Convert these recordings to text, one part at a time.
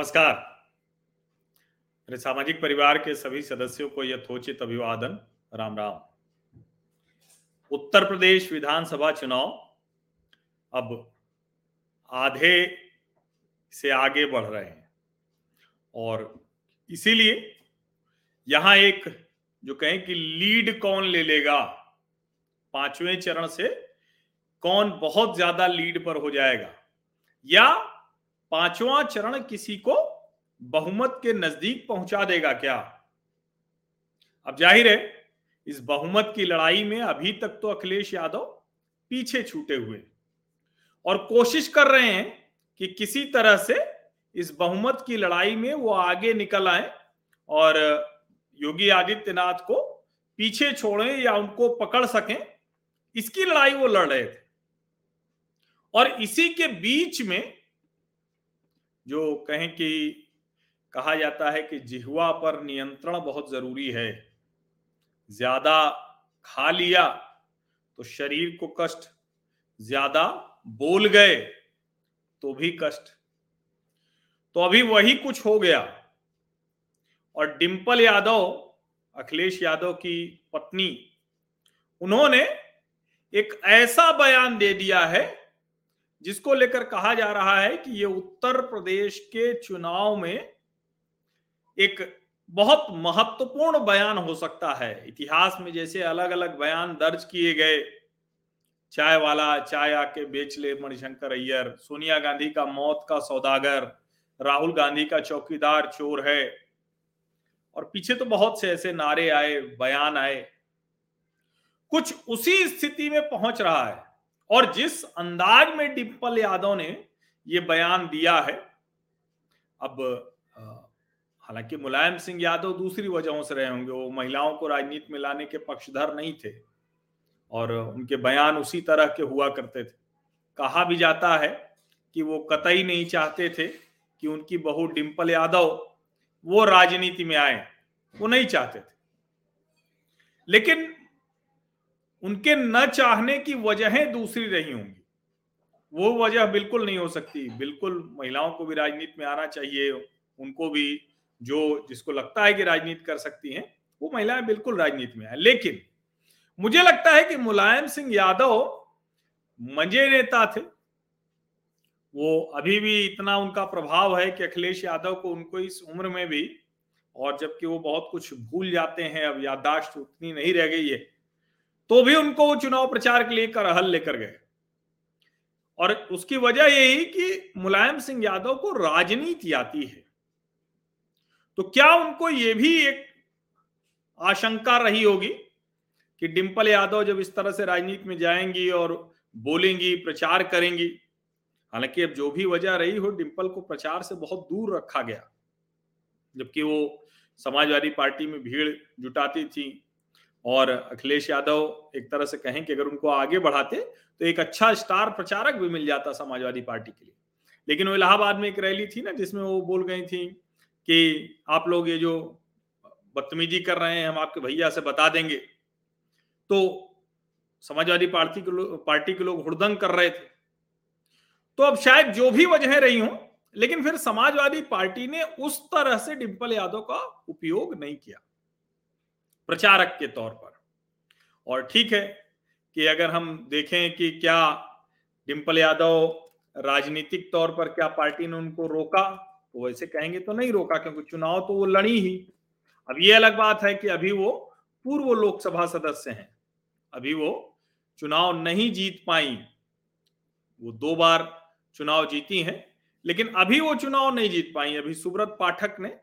नमस्कार। मेरे सामाजिक परिवार के सभी सदस्यों को यथोचित अभिवादन। राम राम। उत्तर प्रदेश विधानसभा चुनाव अब आधे से आगे बढ़ रहे हैं। और इसीलिए यहाँ एक जो कहें कि लीड कौन ले लेगा, पाँचवें चरण से कौन बहुत ज़्यादा लीड पर हो जाएगा, या पांचवा चरण किसी को बहुमत के नज़दीक पहुँचा देगा क्या? अब ज़ाहिर है, इस बहुमत की लड़ाई में अभी तक तो अखिलेश यादव पीछे छूटे हुए और कोशिश कर रहे हैं कि किसी तरह से इस बहुमत की लड़ाई में वो आगे निकल आए और योगी आदित्यनाथ को पीछे छोड़ें या उनको पकड़ सकें। इसकी लड़ाई वो लड़ रहे थे। और इसी के बीच में जो कहें कि कहा जाता है कि जिहवा पर नियंत्रण बहुत ज़रूरी है। ज़्यादा खा लिया तो शरीर को कष्ट, ज़्यादा बोल गए तो भी कष्ट। तो अभी वही कुछ हो गया और डिंपल यादव, अखिलेश यादव की पत्नी, उन्होंने एक ऐसा बयान दे दिया है जिसको लेकर कहा जा रहा है कि ये उत्तर प्रदेश के चुनाव में एक बहुत महत्वपूर्ण बयान हो सकता है। इतिहास में जैसे अलग अलग बयान दर्ज किए गए, चाय वाला, चाय आके बेच ले मणिशंकर अय्यर, सोनिया गांधी का मौत का सौदागर, राहुल गांधी का चौकीदार चोर है, और पीछे तो बहुत से ऐसे नारे आए, बयान आए। कुछ उसी स्थिति में पहुँच रहा है। और जिस अंदाज में डिम्पल यादव ने ये बयान दिया है, अब हालाँकि मुलायम सिंह यादव दूसरी वजहों से रहे होंगे, वो महिलाओं को राजनीति में लाने के पक्षधर नहीं थे और उनके बयान उसी तरह के हुआ करते थे। कहा भी जाता है कि वो कतई नहीं चाहते थे कि उनकी बहू डिम्पल यादव वो राजनीति में आए, वो नहीं चाहते थे। लेकिन उनके न चाहने की वजहें दूसरी रही होंगी। वो वजह बिल्कुल नहीं हो सकती। बिल्कुल महिलाओं को भी राजनीति में आना चाहिए। उनको भी जो जिसको लगता है कि राजनीति कर सकती हैं, वो महिलाएँ बिल्कुल राजनीति में आए लेकिन मुझे लगता है कि मुलायम सिंह यादव मज़े नेता थे। वो अभी भी इतना उनका प्रभाव है कि अखिलेश यादव को उनको इस उम्र में भी, और जबकि वो बहुत कुछ भूल जाते हैं, अब याददाश्त उतनी नहीं रह गई है। तो भी उनको वो चुनाव प्रचार के लिए करहल लेकर गए। और उसकी वजह यही कि मुलायम सिंह यादव को राजनीति आती है। तो क्या उनको ये भी एक आशंका रही होगी कि डिंपल यादव जब इस तरह से राजनीति में जाएँगी और बोलेंगी, प्रचार करेंगी? हालाँकि अब जो भी वजह रही हो, डिंपल को प्रचार से बहुत दूर रखा गया। जबकि वो समाजवादी पार्टी में भीड़ जुटाती थी और अखिलेश यादव एक तरह से कहें कि अगर उनको आगे बढ़ाते तो एक अच्छा स्टार प्रचारक भी मिल जाता समाजवादी पार्टी के लिए। लेकिन वो इलाहाबाद में एक रैली थी ना, जिसमें वो बोल गई थी कि आप लोग ये जो बदतमीजी कर रहे हैं, हम आपके भैया से बता देंगे। तो समाजवादी पार्टी के लोग पार्टी के लोग हुड़दंग कर रहे थे। तो अब शायद जो भी वजह रही हो, लेकिन फिर समाजवादी पार्टी ने उस तरह से डिंपल यादव का उपयोग नहीं किया। प्रचारक के तौर पर। और ठीक है कि अगर हम देखें कि क्या डिंपल यादव राजनीतिक तौर पर क्या पार्टी ने उनको रोका तो वैसे कहेंगे तो नहीं रोका, क्योंकि चुनाव तो वो लड़ी ही। अब ये अलग बात है कि अभी वो पूर्व लोकसभा सदस्य हैं। अभी वो चुनाव नहीं जीत पाई। वो दो बार चुनाव जीती हैं, लेकिन अभी वो चुनाव नहीं जीत पाई। अभी सुब्रत पाठक ने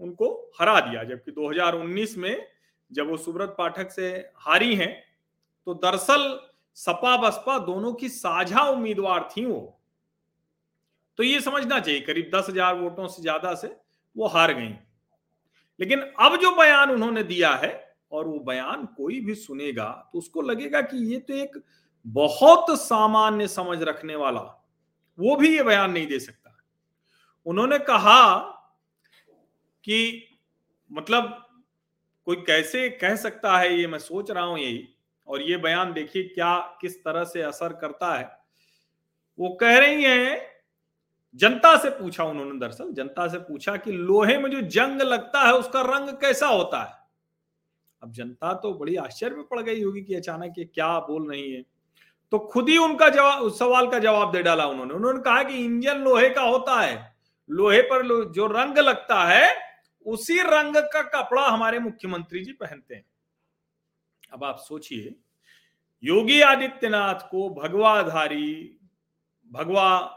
उनको हरा दिया, जबकि 2019 में जब वो सुब्रत पाठक से हारी हैं तो दरअसल सपा बसपा दोनों की साझा उम्मीदवार थी वो। तो ये समझना चाहिए, करीब दस हज़ार वोटों से ज़्यादा से वो हार गई। लेकिन अब जो बयान उन्होंने दिया है, और वो बयान कोई भी सुनेगा तो उसको लगेगा कि ये तो एक बहुत सामान्य समझ रखने वाला, वो भी ये बयान नहीं दे सकता। उन्होंने कहा कि मतलब कोई कैसे कह सकता है ये? मैं सोच रहा हूँ यही। और ये बयान देखिए क्या किस तरह से असर करता है। वो कह रही हैं जनता से पूछा उन्होंने दरअसल जनता से पूछा कि लोहे में जो जंग लगता है उसका रंग कैसा होता है? अब जनता तो बड़ी आश्चर्य में पड़ गई होगी कि अचानक ये क्या बोल रही है। तो खुद ही उनका जवाब उस सवाल का जवाब दे डाला उन्होंने। उन्होंने कहा कि इंजन लोहे का होता है। लोहे पर लो, जो रंग लगता है उसी रंग का कपड़ा हमारे मुख्यमंत्री जी पहनते हैं। अब आप सोचिए, योगी आदित्यनाथ को भगवाधारी, भगवा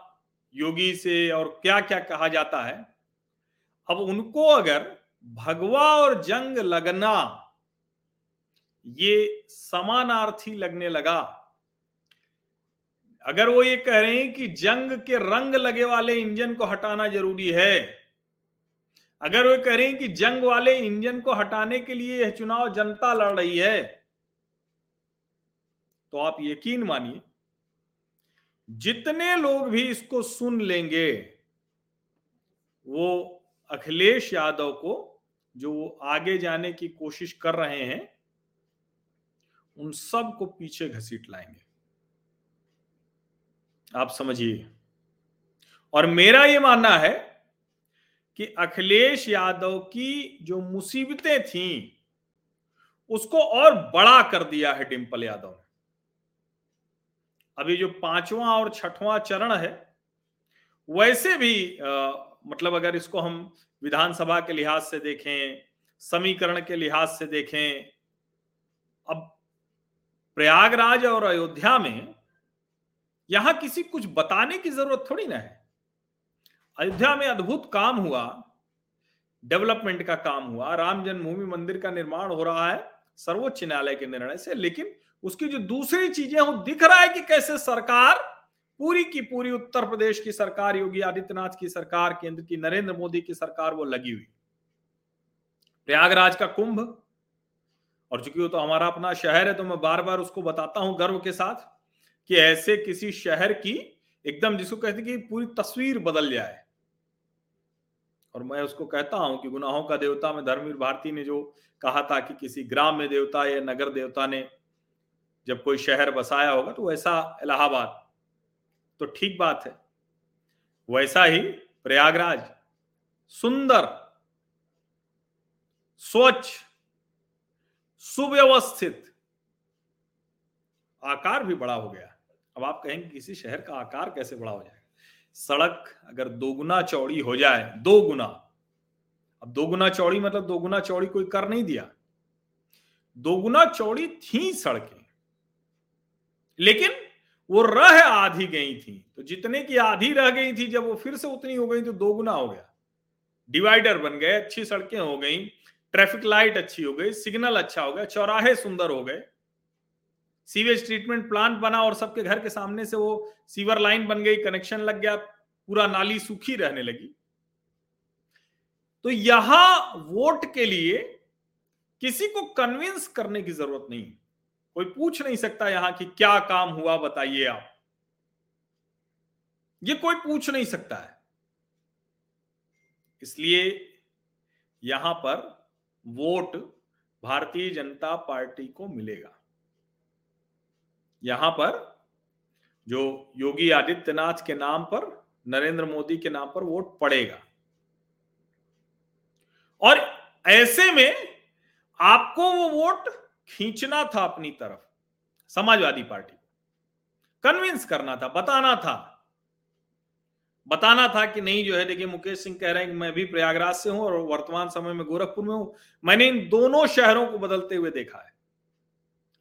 योगी से और क्या क्या कहा जाता है? अब उनको अगर भगवा और जंग लगना, ये समानार्थी लगने लगा, अगर वो ये कह रहे हैं कि जंग के रंग लगे वाले इंजन को हटाना ज़रूरी है अगर वो कह रहे हैं कि जंग वाले इंजन को हटाने के लिए यह चुनाव जनता लड़ रही है तो आप यकीन मानिए, जितने लोग भी इसको सुन लेंगे, वो अखिलेश यादव को, जो वो आगे जाने की कोशिश कर रहे हैं, उन सबको पीछे घसीट लाएँगे। आप समझिए। और मेरा ये मानना है कि अखिलेश यादव की जो मुसीबतें थी उसको और बड़ा कर दिया है डिंपल यादव ने। अभी जो पांचवा और छठवां चरण है वैसे भी आ, मतलब अगर इसको हम विधानसभा के लिहाज से देखें समीकरण के लिहाज से देखें अब प्रयागराज और अयोध्या में यहाँ किसी कुछ बताने की ज़रूरत थोड़ी ना है। अयोध्या में अद्भुत काम हुआ। डेवलपमेंट का काम हुआ। राम जन्मभूमि मंदिर का निर्माण हो रहा है, सर्वोच्च न्यायालय के निर्णय से, लेकिन उसकी जो दूसरी चीज़ें वो दिख रहा है कि कैसे सरकार, पूरी की पूरी उत्तर प्रदेश की सरकार, योगी आदित्यनाथ की सरकार, केंद्र की नरेंद्र मोदी की सरकार, वो लगी हुई। प्रयागराज का कुंभ, और चूँकि वो तो हमारा अपना शहर है तो मैं बार बार उसको बताता हूँ गर्व के साथ, कि ऐसे किसी शहर की, एकदम जिसको कहते कि पूरी तस्वीर बदल जाए। और मैं उसको कहता हूँ कि गुनाहों का देवता, में धर्मवीर भारती ने जो कहा था कि किसी ग्राम में देवता या नगर देवता ने जब कोई शहर बसाया होगा तो वैसा इलाहाबाद। तो ठीक बात है। वैसा ही प्रयागराज। सुंदर। स्वच्छ। सुव्यवस्थित। आकार भी बड़ा हो गया। अब आप कहेंगे किसी शहर का आकार कैसे बड़ा हो जाएगा? सड़क अगर दोगुना चौड़ी हो जाए दो गुना अब दोगुना चौड़ी मतलब दोगुना चौड़ी कोई कर नहीं दिया। दोगुना चौड़ी थी सड़कें, लेकिन वो रह आधी गई थी। तो जितने की आधी रह गई थी, जब वो फिर से उतनी हो गई तो दो गुना हो गया। डिवाइडर बन गए, अच्छी सड़कें हो गई, ट्रैफ़िक लाइट अच्छी हो गई, सिग्नल अच्छा हो गया, चौराहे सुंदर हो गए। सीवेज ट्रीटमेंट प्लांट बना और सबके घर के सामने से वो सीवर लाइन बन गई, कनेक्शन लग गया, पूरा नाली सूखी रहने लगी। तो यहाँ वोट के लिए किसी को कन्विंस करने की ज़रूरत नहीं कोई पूछ नहीं सकता यहाँ कि क्या काम हुआ बताइए आप। ये कोई पूछ नहीं सकता है। इसलिए यहाँ पर वोट भारतीय जनता पार्टी को मिलेगा। यहाँ पर जो योगी आदित्यनाथ के नाम पर, नरेंद्र मोदी के नाम पर वोट पड़ेगा। और ऐसे में आपको वो वोट खींचना था अपनी तरफ़, समाजवादी पार्टी कन्विंस करना था, बताना था। बताना था कि नहीं जो है, देखिए मुकेश सिंह कह रहे हैं कि मैं भी प्रयागराज से हूँ और वर्तमान समय में गोरखपुर में हूँ। मैंने इन दोनों शहरों को बदलते हुए देखा है।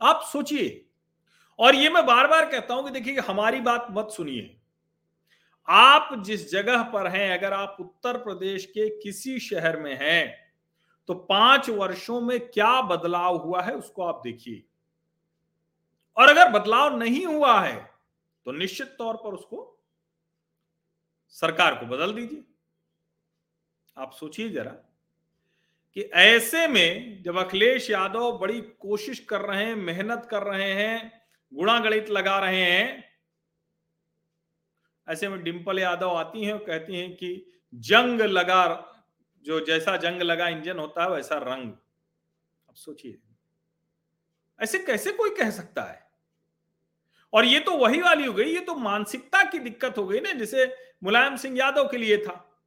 आप सोचिए और ये मैं बार बार कहता हूँ कि देखिए हमारी बात मत सुनिए। आप जिस जगह पर हैं, अगर आप उत्तर प्रदेश के किसी शहर में हैं तो पाँच वर्षों में क्या बदलाव हुआ है उसको आप देखिए। और अगर बदलाव नहीं हुआ है तो निश्चित तौर पर उसको सरकार को बदल दीजिए। आप सोचिए जरा कि ऐसे में जब अखिलेश यादव बड़ी कोशिश कर रहे हैं, मेहनत कर रहे हैं गुणा गणित लगा रहे हैं। ऐसे में डिंपल यादव आती हैं और कहती हैं कि जंग लगा, जो जैसा जंग लगा इंजन होता है, वैसा रंग। अब सोचिए। ऐसे कैसे कोई कह सकता है? और ये तो वही वाली हो गई, ये तो मानसिकता की दिक्कत हो गई ना, जिसे मुलायम सिंह यादव के लिए था।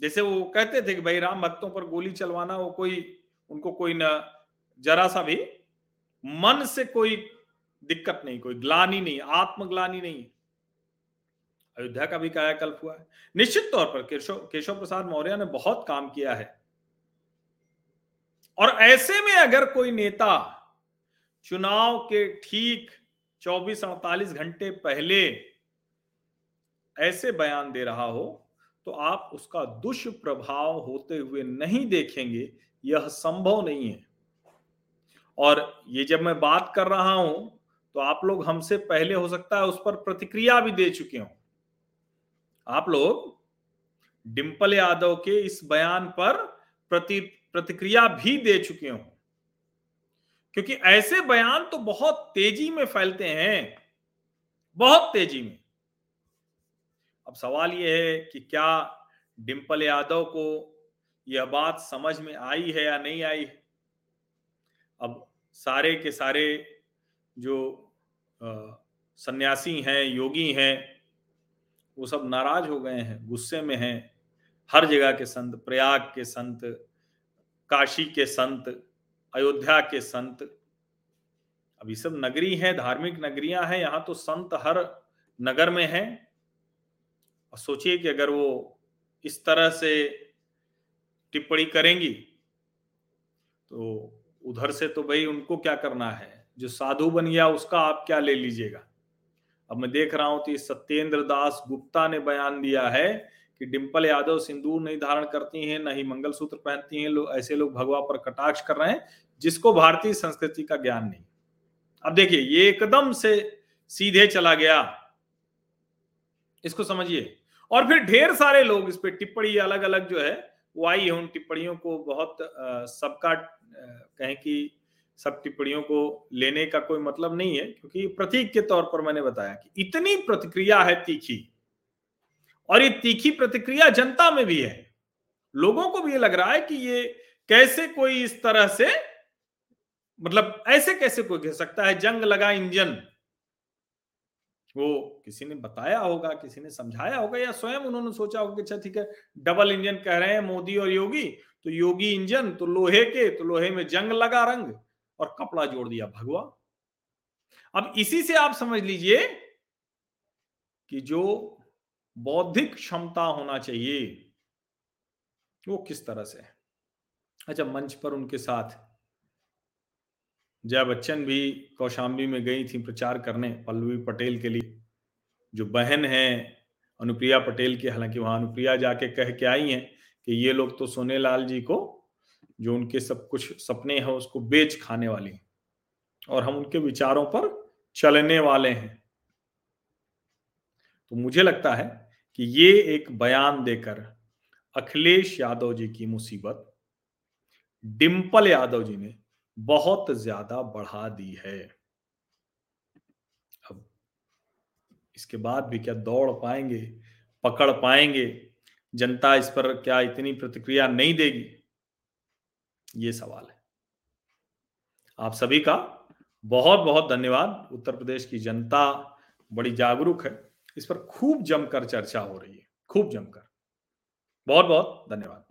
जैसे वो कहते थे कि भाई राम भक्तों पर गोली चलवाना, वो कोई, उनको कोई न, जरा सा भी मन से कोई दिक्कत नहीं, कोई ग्लानी नहीं, आत्मग्लानी नहीं। अयोध्या का भी कायाकल्प हुआ है। निश्चित तौर पर केशव केशव प्रसाद मौर्य ने बहुत काम किया है। और ऐसे में अगर कोई नेता चुनाव के ठीक 24-48 घंटे पहले ऐसे बयान दे रहा हो तो आप उसका दुष्प्रभाव होते हुए नहीं देखेंगे, यह संभव नहीं है। और ये जब मैं बात कर रहा हूँ तो आप लोग हमसे पहले हो सकता है उस पर प्रतिक्रिया भी दे चुके हो। आप लोग डिंपल यादव के इस बयान पर प्रति, प्रतिक्रिया भी दे चुके हो। क्योंकि ऐसे बयान तो बहुत तेज़ी में फैलते हैं, बहुत तेज़ी में। अब सवाल यह है कि क्या डिंपल यादव को यह बात समझ में आई है या नहीं आई? है अब सारे के सारे जो सन्यासी हैं, योगी हैं, वो सब नाराज़ हो गए हैं, गुस्से में हैं। हर जगह के संत, प्रयाग के संत, काशी के संत, अयोध्या के संत। अभी सब नगरी है, धार्मिक नगरियाँ हैं, यहाँ तो संत हर नगर में हैं। और सोचिए कि अगर वो इस तरह से टिप्पणी करेंगी तो उधर से तो भाई उनको क्या करना है? जो साधु बन गया, उसका आप क्या ले लीजिएगा? अब मैं देख रहा हूँ सत्येंद्र दास गुप्ता ने बयान दिया है कि डिंपल यादव सिंदूर नहीं धारण करती हैं, न ही मंगलसूत्र पहनती हैं लोग ऐसे लोग भगवा पर कटाक्ष कर रहे हैं, जिसको भारतीय संस्कृति का ज्ञान नहीं। अब देखिए, ये एकदम से सीधे चला गया। इसको समझिए। और फिर ढेर सारे लोग इस पर टिप्पणी अलग अलग जो है, वो आई है उन टिप्पणियों को बहुत सबका कहें कि सब टिप्पणियों को लेने का कोई मतलब नहीं है, क्योंकि प्रतीक के तौर पर मैंने बताया कि इतनी प्रतिक्रिया है तीखी, और ये तीखी प्रतिक्रिया जनता में भी है। लोगों को भी ये लग रहा है कि ये कैसे कोई इस तरह से मतलब ऐसे कैसे कोई कह सकता है, जंग लगा इंजन। वो किसी ने बताया होगा, किसी ने समझाया होगा या स्वयं उन्होंने सोचा होगा अच्छा ठीक है, डबल इंजन कह रहे हैं मोदी और योगी तो योगी इंजन तो लोहे के तो लोहे में जंग लगा रंग और कपड़ा जोड़ दिया भगवा अब इसी से आप समझ लीजिए कि जो बौद्धिक क्षमता होना चाहिए, वो किस तरह से है। अच्छा मंच पर उनके साथ जया बच्चन भी कौशाम्बी में गई थी प्रचार करने पल्लवी पटेल के लिए। जो बहन है अनुप्रिया पटेल की, हालाँकि वहाँ अनुप्रिया जाके कह के आई हैं कि ये लोग तो सोने लाल जी को, जो उनके सब कुछ सपने हैं, उसको बेच खाने वाली और हम उनके विचारों पर चलने वाले हैं। तो मुझे लगता है कि ये एक बयान देकर अखिलेश यादव जी की मुसीबत डिम्पल यादव जी ने बहुत ज़्यादा बढ़ा दी है। अब इसके बाद भी क्या दौड़ पाएँगे, पकड़ पाएँगे? जनता इस पर क्या इतनी प्रतिक्रिया नहीं देगी? ये सवाल है। आप सभी का बहुत बहुत धन्यवाद। उत्तर प्रदेश की जनता बड़ी जागरूक है। इस पर खूब जमकर चर्चा हो रही है। खूब जमकर। बहुत बहुत धन्यवाद।